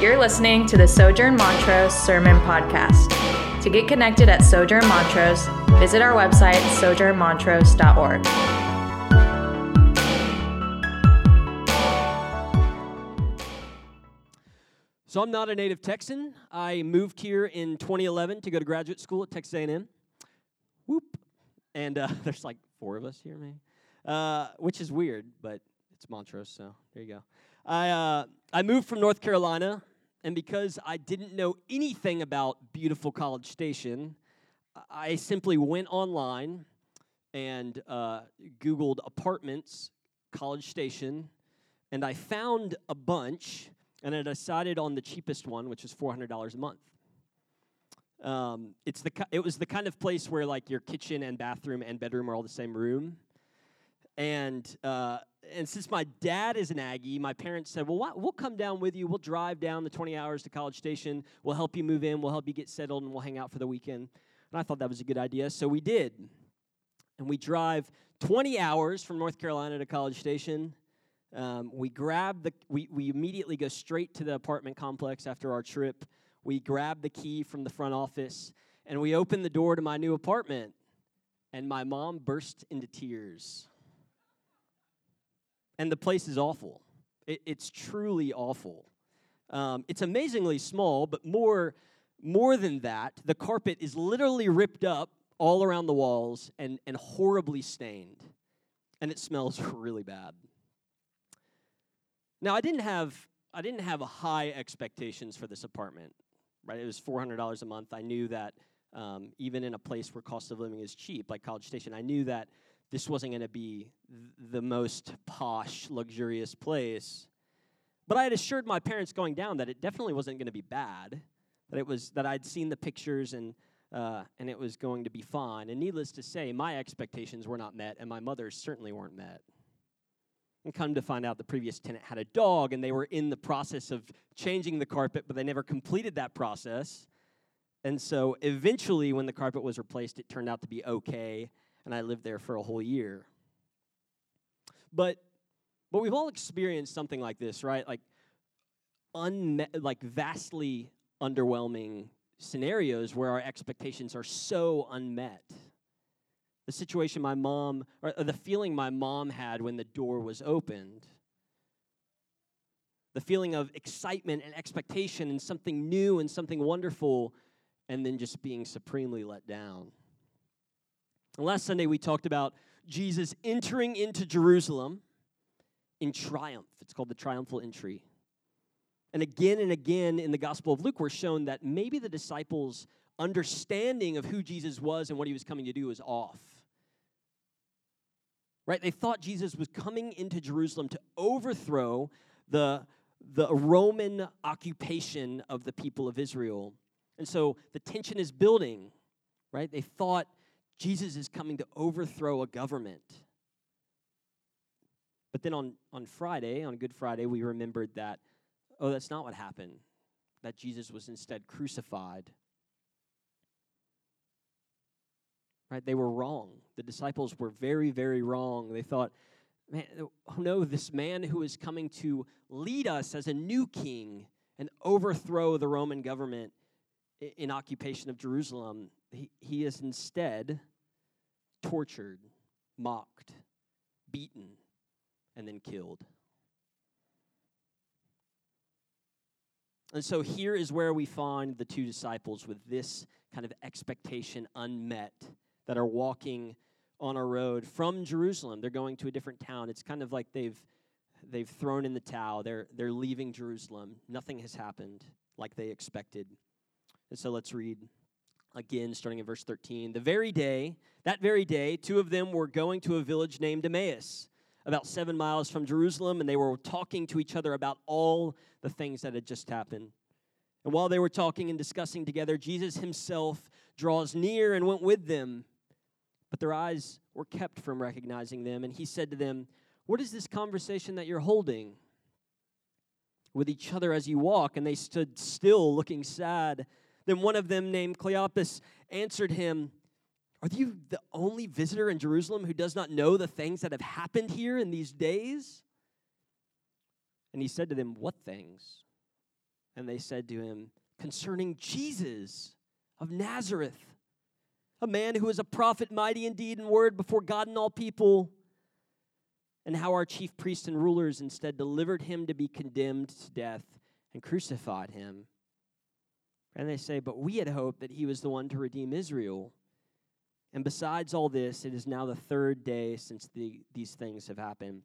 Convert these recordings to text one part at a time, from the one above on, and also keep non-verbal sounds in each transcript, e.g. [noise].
You're listening to the Sojourn Montrose Sermon Podcast. To get connected at Sojourn Montrose, visit our website, sojournmontrose.org. So I'm not a native Texan. I moved here in 2011 to go to graduate school at Texas A&M. Whoop. And uh, [laughs] there's like four of us here, maybe, uh, which is weird, but it's Montrose, so there you go. I, uh, I moved from North Carolina, and because I didn't know anything about beautiful College Station, I simply went online and uh, Googled apartments, College Station, and I found a bunch, and I decided on the cheapest one, which is $400 a month. Um, it's the, it was the kind of place where like your kitchen and bathroom and bedroom are all the same room. And uh, and since my dad is an Aggie, my parents said, "Well, we'll come down with you. We'll drive down the 20 hours to College Station. We'll help you move in. We'll help you get settled, and we'll hang out for the weekend." And I thought that was a good idea, so we did. And we drive 20 hours from North Carolina to College Station. Um, we grab the. We we immediately go straight to the apartment complex after our trip. We grab the key from the front office, and we open the door to my new apartment. And my mom burst into tears and the place is awful. It, it's truly awful. Um, it's amazingly small, but more, more than that, the carpet is literally ripped up all around the walls and, and horribly stained. And it smells [laughs] really bad. Now, I didn't have I didn't have high expectations for this apartment, right? It was four hundred dollars a month. I knew that um, even in a place where cost of living is cheap, like College Station, I knew that this wasn't going to be th- the most posh, luxurious place. But I had assured my parents going down that it definitely wasn't going to be bad, that it was that I'd seen the pictures and uh, and it was going to be fine. And needless to say, my expectations were not met, and my mother's certainly weren't met. And come to find out, the previous tenant had a dog, and they were in the process of changing the carpet, but they never completed that process. And so eventually, when the carpet was replaced, it turned out to be okay, and I lived there for a whole year. But but we've all experienced something like this, right? Like unmet, like vastly underwhelming scenarios where our expectations are so unmet. The situation my mom, or the feeling my mom had when the door was opened, the feeling of excitement and expectation and something new and something wonderful, and then just being supremely let down. Last Sunday, we talked about Jesus entering into Jerusalem in triumph. It's called the triumphal entry. And again and again in the Gospel of Luke, we're shown that maybe the disciples' understanding of who Jesus was and what he was coming to do was off. Right? They thought Jesus was coming into Jerusalem to overthrow the, the Roman occupation of the people of Israel. And so the tension is building, right? They thought Jesus is coming to overthrow a government. But then on, on Friday, on Good Friday, we remembered that, oh, that's not what happened, that Jesus was instead crucified. Right? They were wrong. The disciples were very, very wrong. They thought, man, oh no, this man who is coming to lead us as a new king and overthrow the Roman government in occupation of Jerusalem, he, he is instead tortured, mocked, beaten, and then killed. And so here is where we find the two disciples with this kind of expectation unmet that are walking on a road from Jerusalem. They're going to a different town. It's kind of like they've they've thrown in the towel. They're they're leaving Jerusalem. Nothing has happened like they expected. And so let's read again, starting in verse 13. The very day, that very day, two of them were going to a village named Emmaus, about seven miles from Jerusalem, and they were talking to each other about all the things that had just happened. And while they were talking and discussing together, Jesus himself draws near and went with them. But their eyes were kept from recognizing them, and he said to them, What is this conversation that you're holding with each other as you walk? And they stood still, looking sad. Then one of them, named Cleopas, answered him, Are you the only visitor in Jerusalem who does not know the things that have happened here in these days? And he said to them, What things? And they said to him, Concerning Jesus of Nazareth, a man who is a prophet, mighty in deed and word before God and all people, and how our chief priests and rulers instead delivered him to be condemned to death and crucified him. And they say, But we had hoped that he was the one to redeem Israel. And besides all this, it is now the third day since the, these things have happened.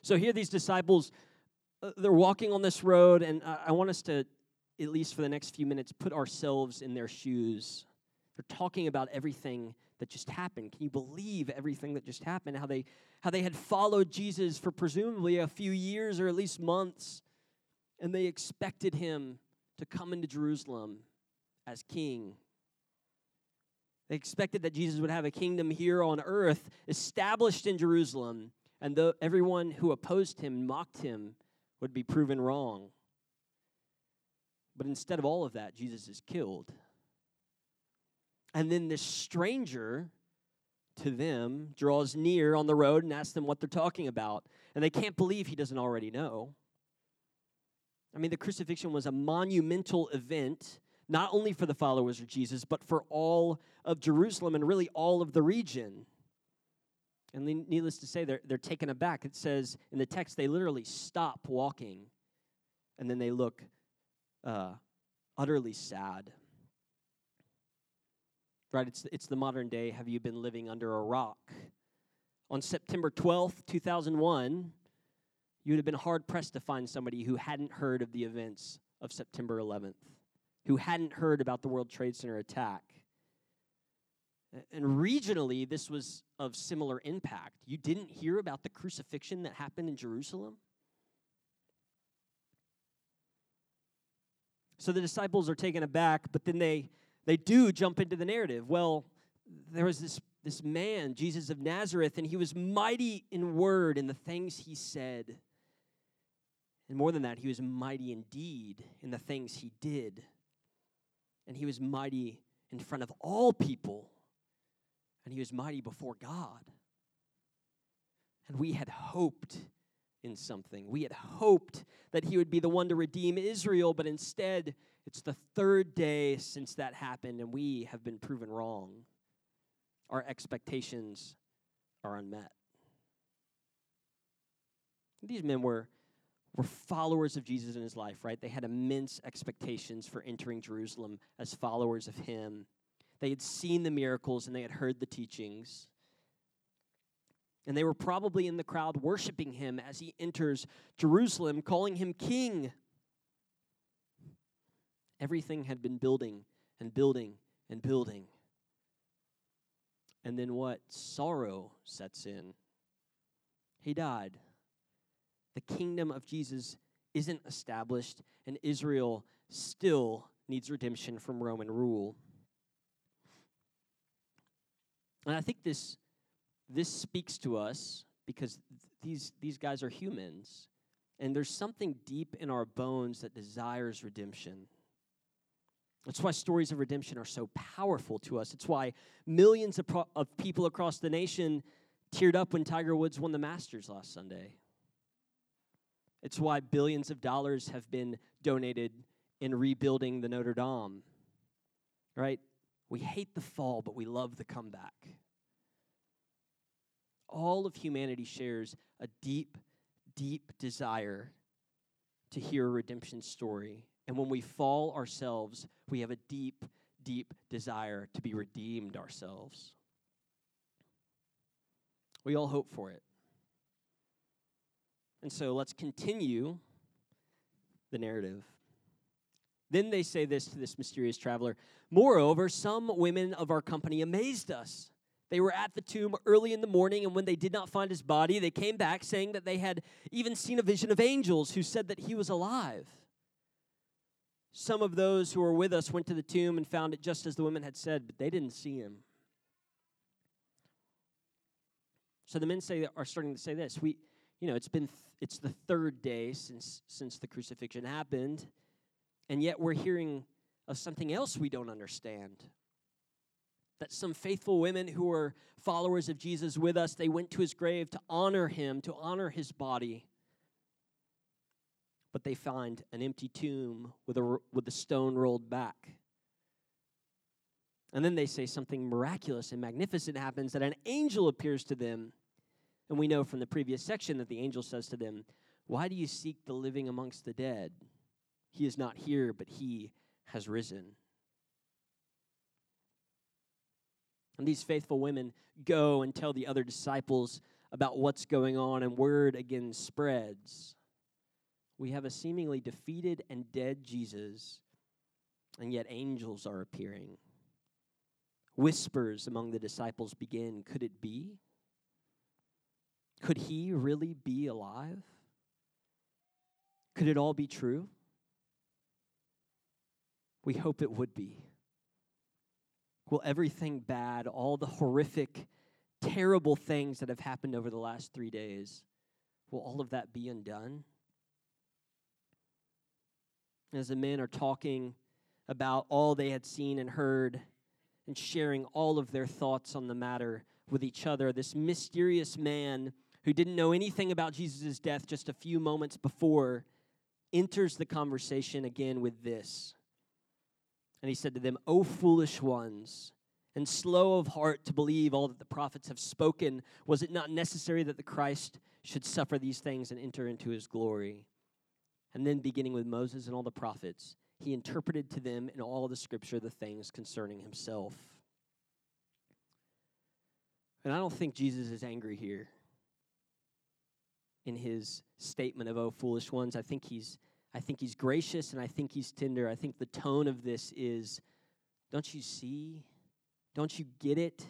So here, these disciples, uh, they're walking on this road, and I, I want us to, at least for the next few minutes, put ourselves in their shoes. They're talking about everything that just happened. Can you believe everything that just happened? How they, how they had followed Jesus for presumably a few years or at least months, and they expected him to come into Jerusalem as king. They expected that Jesus would have a kingdom here on earth established in Jerusalem, and the, everyone who opposed him, mocked him, would be proven wrong. But instead of all of that, Jesus is killed. And then this stranger to them draws near on the road and asks them what they're talking about. And they can't believe he doesn't already know. I mean, the crucifixion was a monumental event, not only for the followers of Jesus, but for all of Jerusalem and really all of the region. And needless to say, they're, they're taken aback. It says in the text, they literally stop walking and then they look uh, utterly sad. Right? It's, it's the modern day. Have you been living under a rock? On September 12th, 2001, you would have been hard pressed to find somebody who hadn't heard of the events of September 11th, who hadn't heard about the World Trade Center attack. And regionally, this was of similar impact. You didn't hear about the crucifixion that happened in Jerusalem? So the disciples are taken aback, but then they, they do jump into the narrative. Well, there was this, this man, Jesus of Nazareth, and he was mighty in word in the things he said. And more than that, he was mighty indeed in the things he did. And he was mighty in front of all people. And he was mighty before God. And we had hoped in something. We had hoped that he would be the one to redeem Israel, but instead, it's the third day since that happened, and we have been proven wrong. Our expectations are unmet. These men were were followers of Jesus in his life, right? They had immense expectations for entering Jerusalem as followers of him. They had seen the miracles and they had heard the teachings. And they were probably in the crowd worshiping him as he enters Jerusalem, calling him king. Everything had been building and building and building. And then what? Sorrow sets in. He died the kingdom of Jesus isn't established, and Israel still needs redemption from Roman rule. And I think this, this speaks to us because these, these guys are humans, and there's something deep in our bones that desires redemption. That's why stories of redemption are so powerful to us. It's why millions of, pro- of people across the nation teared up when Tiger Woods won the Masters last Sunday. It's why billions of dollars have been donated in rebuilding the Notre Dame. Right? We hate the fall, but we love the comeback. All of humanity shares a deep, deep desire to hear a redemption story. And when we fall ourselves, we have a deep, deep desire to be redeemed ourselves. We all hope for it. And so let's continue the narrative. Then they say this to this mysterious traveler Moreover, some women of our company amazed us. They were at the tomb early in the morning, and when they did not find his body, they came back saying that they had even seen a vision of angels who said that he was alive. Some of those who were with us went to the tomb and found it just as the women had said, but they didn't see him. So the men say are starting to say this. We you know, it's been it's the third day since since the crucifixion happened, and yet we're hearing of something else we don't understand. That some faithful women who were followers of Jesus with us, they went to his grave to honor him, to honor his body. but they find an empty tomb with a, with the stone rolled back. And then they say something miraculous and magnificent happens that an angel appears to them. And we know from the previous section that the angel says to them, Why do you seek the living amongst the dead? He is not here, but he has risen. And these faithful women go and tell the other disciples about what's going on, and word again spreads. We have a seemingly defeated and dead Jesus, and yet angels are appearing. Whispers among the disciples begin Could it be? Could he really be alive? Could it all be true? We hope it would be. Will everything bad, all the horrific, terrible things that have happened over the last three days, will all of that be undone? As the men are talking about all they had seen and heard and sharing all of their thoughts on the matter with each other, this mysterious man who didn't know anything about Jesus' death just a few moments before enters the conversation again with this. And he said to them, O foolish ones, and slow of heart to believe all that the prophets have spoken, was it not necessary that the Christ should suffer these things and enter into his glory? And then, beginning with Moses and all the prophets, he interpreted to them in all the scripture the things concerning himself. And I don't think Jesus is angry here in his statement of, oh, foolish ones. I think he's I think he's gracious and I think he's tender. I think the tone of this is don't you see? Don't you get it?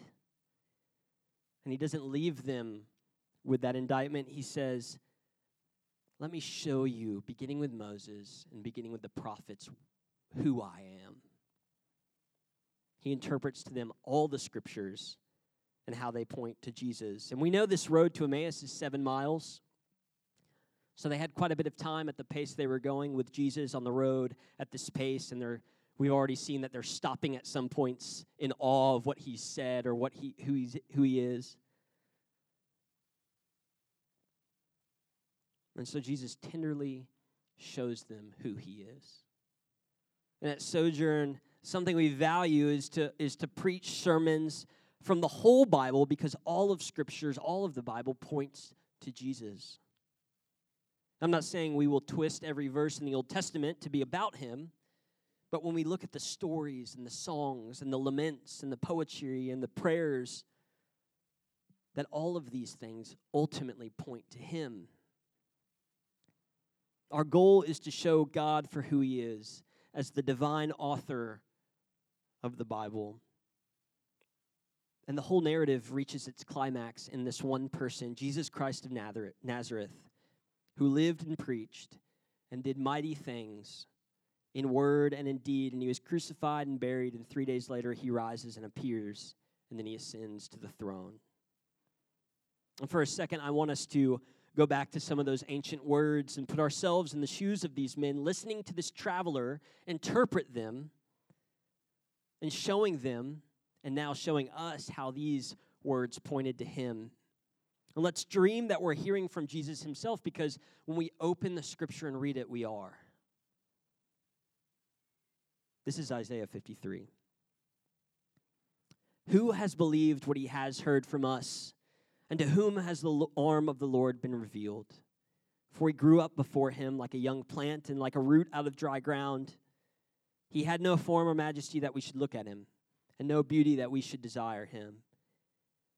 And he doesn't leave them with that indictment. He says, Let me show you, beginning with Moses and beginning with the prophets, who I am. He interprets to them all the scriptures and how they point to Jesus. And we know this road to Emmaus is seven miles. So they had quite a bit of time at the pace they were going with Jesus on the road at this pace, and they're we've already seen that they're stopping at some points in awe of what he said or what he who he's who he is. And so Jesus tenderly shows them who he is. And at Sojourn, something we value is to is to preach sermons from the whole Bible because all of scriptures, all of the Bible points to Jesus. I'm not saying we will twist every verse in the Old Testament to be about him, but when we look at the stories and the songs and the laments and the poetry and the prayers, that all of these things ultimately point to him. Our goal is to show God for who he is as the divine author of the Bible. And the whole narrative reaches its climax in this one person, Jesus Christ of Nazareth who lived and preached and did mighty things in word and in deed. And he was crucified and buried, and three days later he rises and appears, and then he ascends to the throne. And for a second, I want us to go back to some of those ancient words and put ourselves in the shoes of these men, listening to this traveler interpret them and showing them, and now showing us how these words pointed to him and let's dream that we're hearing from Jesus himself because when we open the scripture and read it, we are. This is Isaiah 53. Who has believed what he has heard from us? And to whom has the arm of the Lord been revealed? For he grew up before him like a young plant and like a root out of dry ground. He had no form or majesty that we should look at him, and no beauty that we should desire him.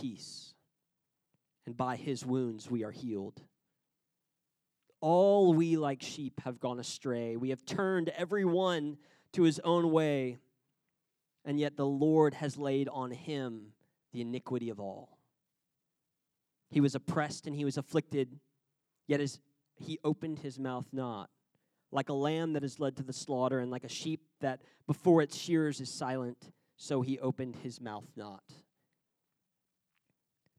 peace, and by his wounds we are healed. All we like sheep have gone astray. We have turned every one to his own way, and yet the Lord has laid on him the iniquity of all. He was oppressed and he was afflicted, yet as he opened his mouth not. like a lamb that is led to the slaughter, and like a sheep that before its shearers is silent, so he opened his mouth not.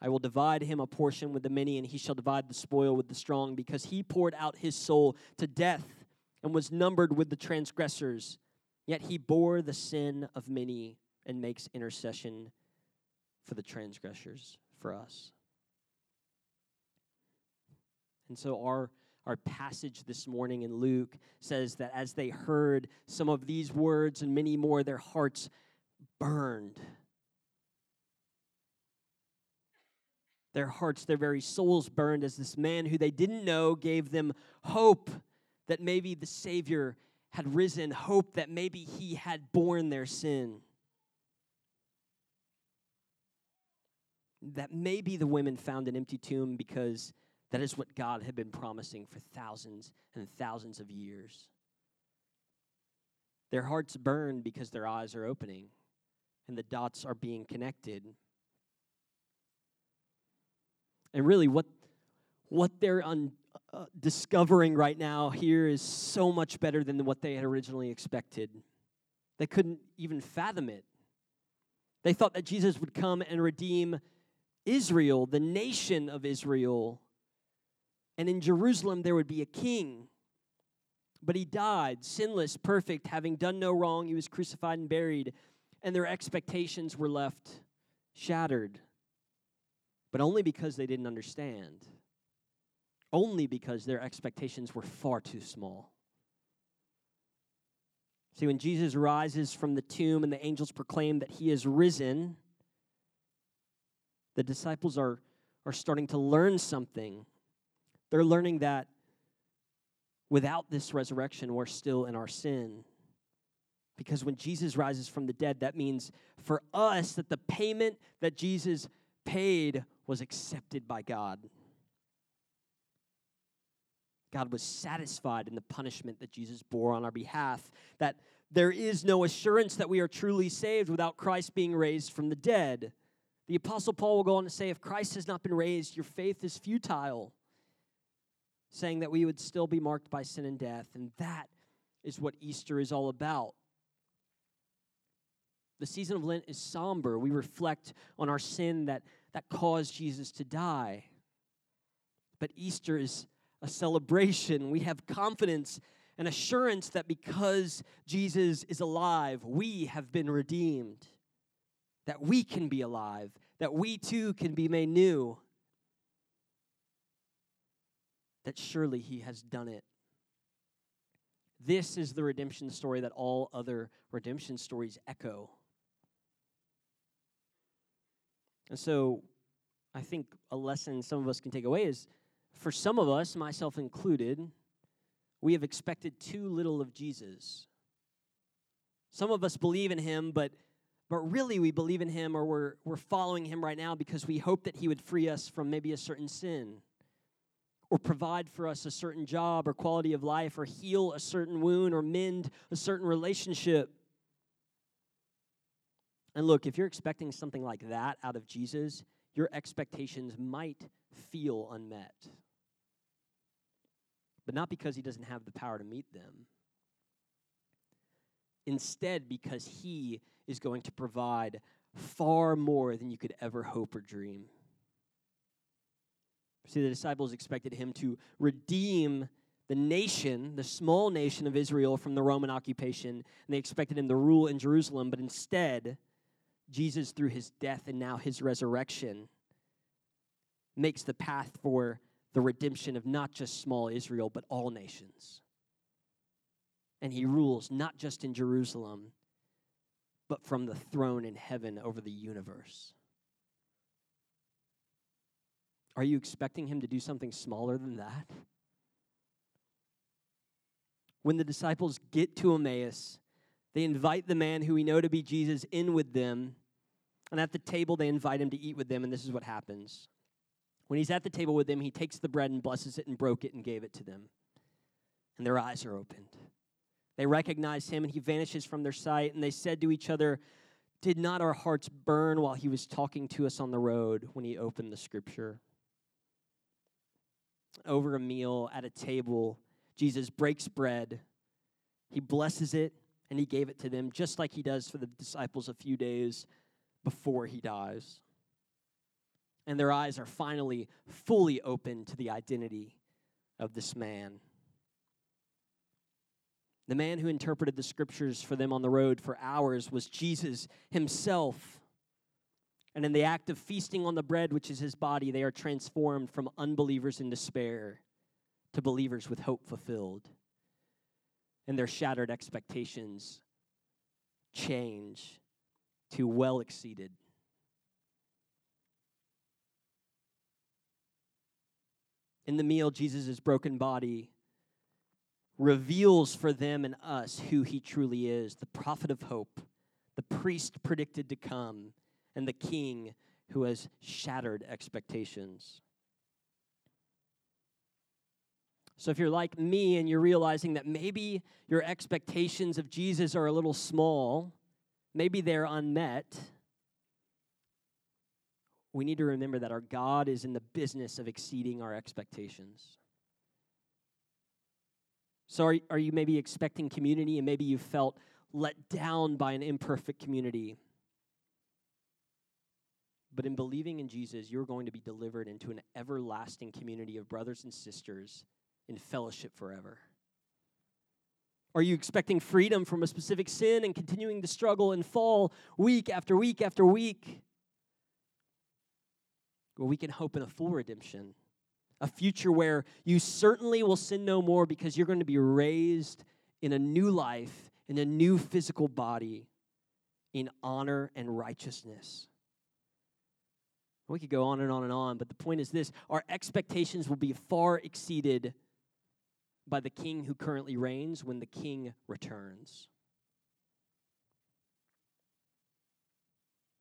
I will divide him a portion with the many, and he shall divide the spoil with the strong, because he poured out his soul to death and was numbered with the transgressors. Yet he bore the sin of many and makes intercession for the transgressors for us. And so our our passage this morning in Luke says that as they heard some of these words and many more, their hearts burned their hearts, their very souls burned as this man who they didn't know gave them hope that maybe the Savior had risen, hope that maybe he had borne their sin. That maybe the women found an empty tomb because that is what God had been promising for thousands and thousands of years. Their hearts burn because their eyes are opening and the dots are being connected. And really, what, what they're un, uh, discovering right now here is so much better than what they had originally expected. They couldn't even fathom it. They thought that Jesus would come and redeem Israel, the nation of Israel, and in Jerusalem there would be a king. But he died, sinless, perfect, having done no wrong. He was crucified and buried, and their expectations were left shattered but only because they didn't understand, only because their expectations were far too small. See, when Jesus rises from the tomb and the angels proclaim that he is risen, the disciples are, are starting to learn something. They're learning that without this resurrection, we're still in our sin. Because when Jesus rises from the dead, that means for us that the payment that Jesus paid was accepted by God. God was satisfied in the punishment that Jesus bore on our behalf, that there is no assurance that we are truly saved without Christ being raised from the dead. The Apostle Paul will go on to say, if Christ has not been raised, your faith is futile, saying that we would still be marked by sin and death. And that is what Easter is all about. The season of Lent is somber. We reflect on our sin that that caused Jesus to die. But Easter is a celebration. We have confidence and assurance that because Jesus is alive, we have been redeemed, that we can be alive, that we too can be made new, that surely He has done it. This is the redemption story that all other redemption stories echo. And so I think a lesson some of us can take away is for some of us, myself included, we have expected too little of Jesus. Some of us believe in him, but but really we believe in him or we're, we're following him right now because we hope that he would free us from maybe a certain sin or provide for us a certain job or quality of life or heal a certain wound or mend a certain relationship and look, if you're expecting something like that out of Jesus, your expectations might feel unmet. But not because he doesn't have the power to meet them. Instead, because he is going to provide far more than you could ever hope or dream. See, the disciples expected him to redeem the nation, the small nation of Israel, from the Roman occupation, and they expected him to rule in Jerusalem, but instead, Jesus, through his death and now his resurrection, makes the path for the redemption of not just small Israel, but all nations. And he rules not just in Jerusalem, but from the throne in heaven over the universe. Are you expecting him to do something smaller than that? When the disciples get to Emmaus, they invite the man who we know to be Jesus in with them. And at the table, they invite him to eat with them. And this is what happens. When he's at the table with them, he takes the bread and blesses it and broke it and gave it to them. And their eyes are opened. They recognize him and he vanishes from their sight. And they said to each other, Did not our hearts burn while he was talking to us on the road when he opened the scripture? Over a meal at a table, Jesus breaks bread, he blesses it, and he gave it to them, just like he does for the disciples a few days before he dies and their eyes are finally fully open to the identity of this man. The man who interpreted the scriptures for them on the road for hours was Jesus himself. And in the act of feasting on the bread, which is his body, they are transformed from unbelievers in despair to believers with hope fulfilled. And their shattered expectations change to well exceeded in the meal, Jesus' broken body reveals for them and us who he truly is the prophet of hope, the priest predicted to come, and the king who has shattered expectations. So, if you're like me and you're realizing that maybe your expectations of Jesus are a little small, maybe they're unmet, we need to remember that our God is in the business of exceeding our expectations. So, are, are you maybe expecting community and maybe you felt let down by an imperfect community? But in believing in Jesus, you're going to be delivered into an everlasting community of brothers and sisters in fellowship forever. Are you expecting freedom from a specific sin and continuing to struggle and fall week after week after week? where we can hope in a full redemption, a future where you certainly will sin no more because you're going to be raised in a new life, in a new physical body, in honor and righteousness. We could go on and on and on, but the point is this our expectations will be far exceeded by the king who currently reigns when the king returns.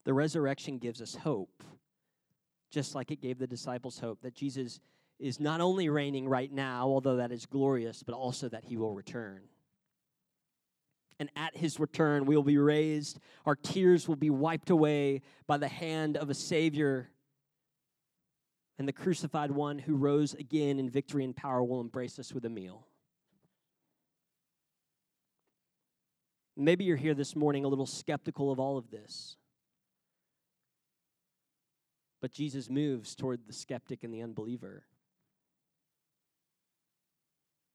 The resurrection gives us hope just like it gave the disciples hope that Jesus is not only reigning right now, although that is glorious, but also that he will return. And at his return, we will be raised, our tears will be wiped away by the hand of a Savior. And the crucified one who rose again in victory and power will embrace us with a meal. Maybe you're here this morning a little skeptical of all of this. But Jesus moves toward the skeptic and the unbeliever.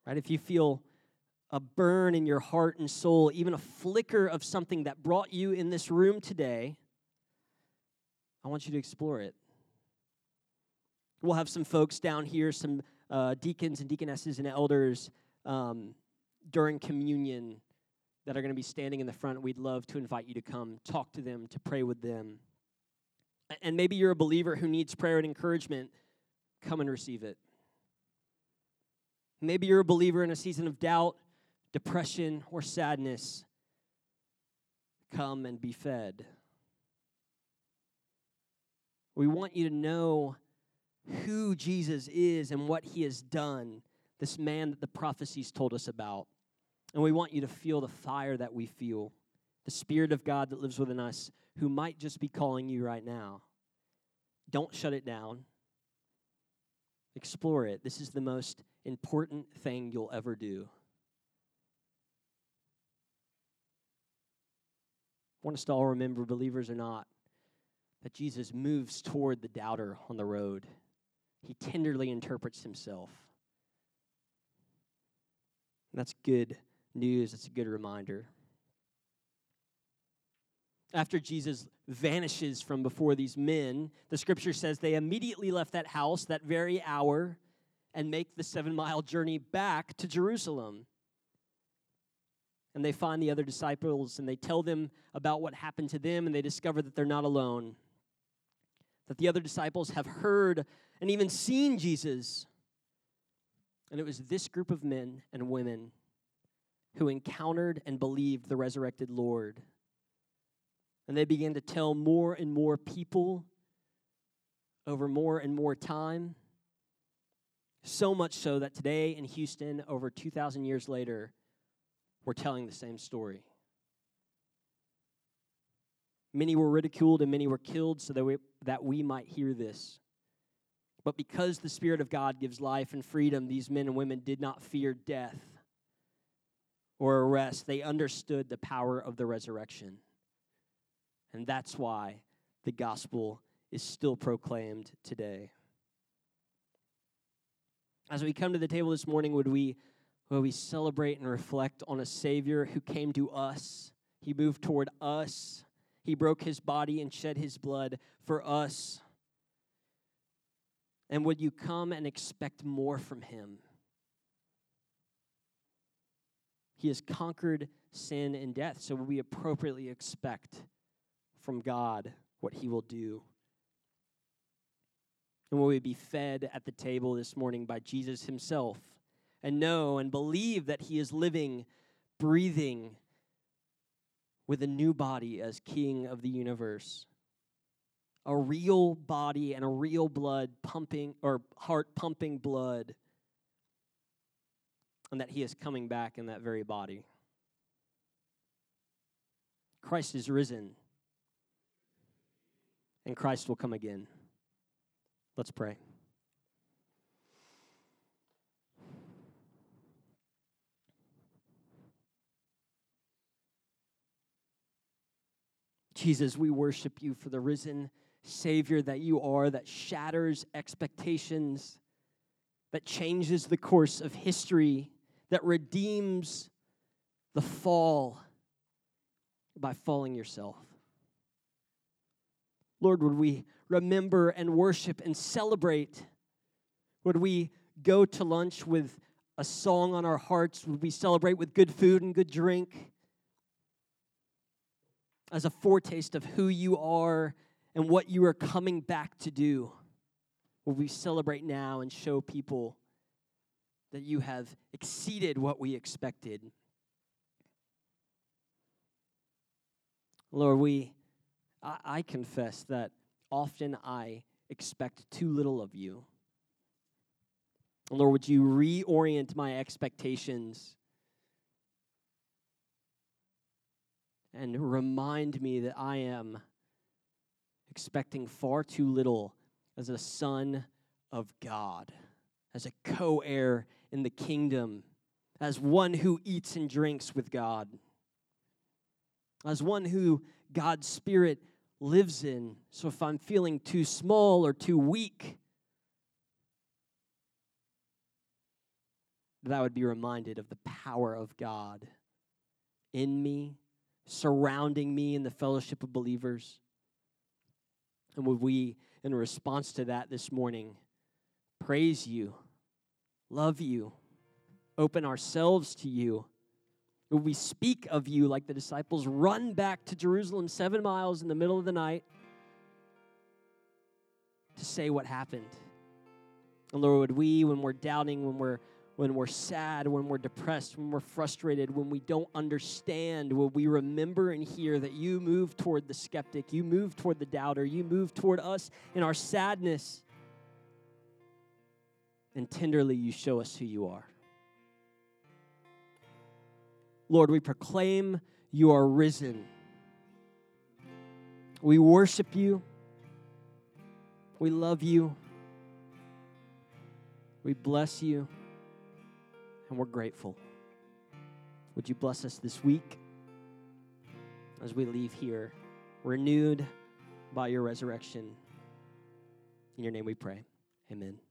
Right? If you feel a burn in your heart and soul, even a flicker of something that brought you in this room today, I want you to explore it. We'll have some folks down here, some uh, deacons and deaconesses and elders um, during communion that are going to be standing in the front. We'd love to invite you to come talk to them, to pray with them and maybe you're a believer who needs prayer and encouragement, come and receive it. Maybe you're a believer in a season of doubt, depression, or sadness. Come and be fed. We want you to know who Jesus is and what he has done, this man that the prophecies told us about. And we want you to feel the fire that we feel, the Spirit of God that lives within us who might just be calling you right now. Don't shut it down. Explore it. This is the most important thing you'll ever do. I want us to all remember, believers or not, that Jesus moves toward the doubter on the road. He tenderly interprets himself. And that's good news. It's a good reminder. After Jesus vanishes from before these men, the scripture says they immediately left that house that very hour and make the seven mile journey back to Jerusalem. And they find the other disciples and they tell them about what happened to them, and they discover that they're not alone. That the other disciples have heard and even seen Jesus. And it was this group of men and women who encountered and believed the resurrected Lord. And they began to tell more and more people over more and more time. So much so that today in Houston, over 2,000 years later, we're telling the same story. Many were ridiculed and many were killed so that we, that we might hear this. But because the Spirit of God gives life and freedom, these men and women did not fear death or arrest. They understood the power of the resurrection. And that's why the gospel is still proclaimed today. As we come to the table this morning, would we, would we celebrate and reflect on a Savior who came to us? He moved toward us. He broke his body and shed his blood for us. And would you come and expect more from him? He has conquered sin and death, so we appropriately expect from God what he will do. And will we be fed at the table this morning by Jesus himself and know and believe that he is living, breathing with a new body as king of the universe? A real body and a real blood pumping or heart pumping blood and that he is coming back in that very body. Christ is risen, and Christ will come again. Let's pray. Jesus, we worship you for the risen Savior that you are, that shatters expectations, that changes the course of history that redeems the fall by falling yourself. Lord, would we remember and worship and celebrate? Would we go to lunch with a song on our hearts? Would we celebrate with good food and good drink? As a foretaste of who you are and what you are coming back to do. Will we celebrate now and show people that you have exceeded what we expected. Lord, we, I, I confess that often I expect too little of you. Lord, would you reorient my expectations and remind me that I am expecting far too little as a son of God, as a co heir in the kingdom as one who eats and drinks with God, as one who God's Spirit lives in. So if I'm feeling too small or too weak, that I would be reminded of the power of God in me, surrounding me in the fellowship of believers. And would we, in response to that this morning, praise you? love you, open ourselves to you. Would we speak of you like the disciples run back to Jerusalem seven miles in the middle of the night to say what happened? And Lord, would we, when we're doubting, when we're when we're sad, when we're depressed, when we're frustrated, when we don't understand, will we remember and hear that you move toward the skeptic, you move toward the doubter, you move toward us in our sadness, and tenderly you show us who you are. Lord, we proclaim you are risen. We worship you. We love you. We bless you. And we're grateful. Would you bless us this week as we leave here, renewed by your resurrection? In your name we pray. Amen.